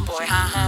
boy? Huh?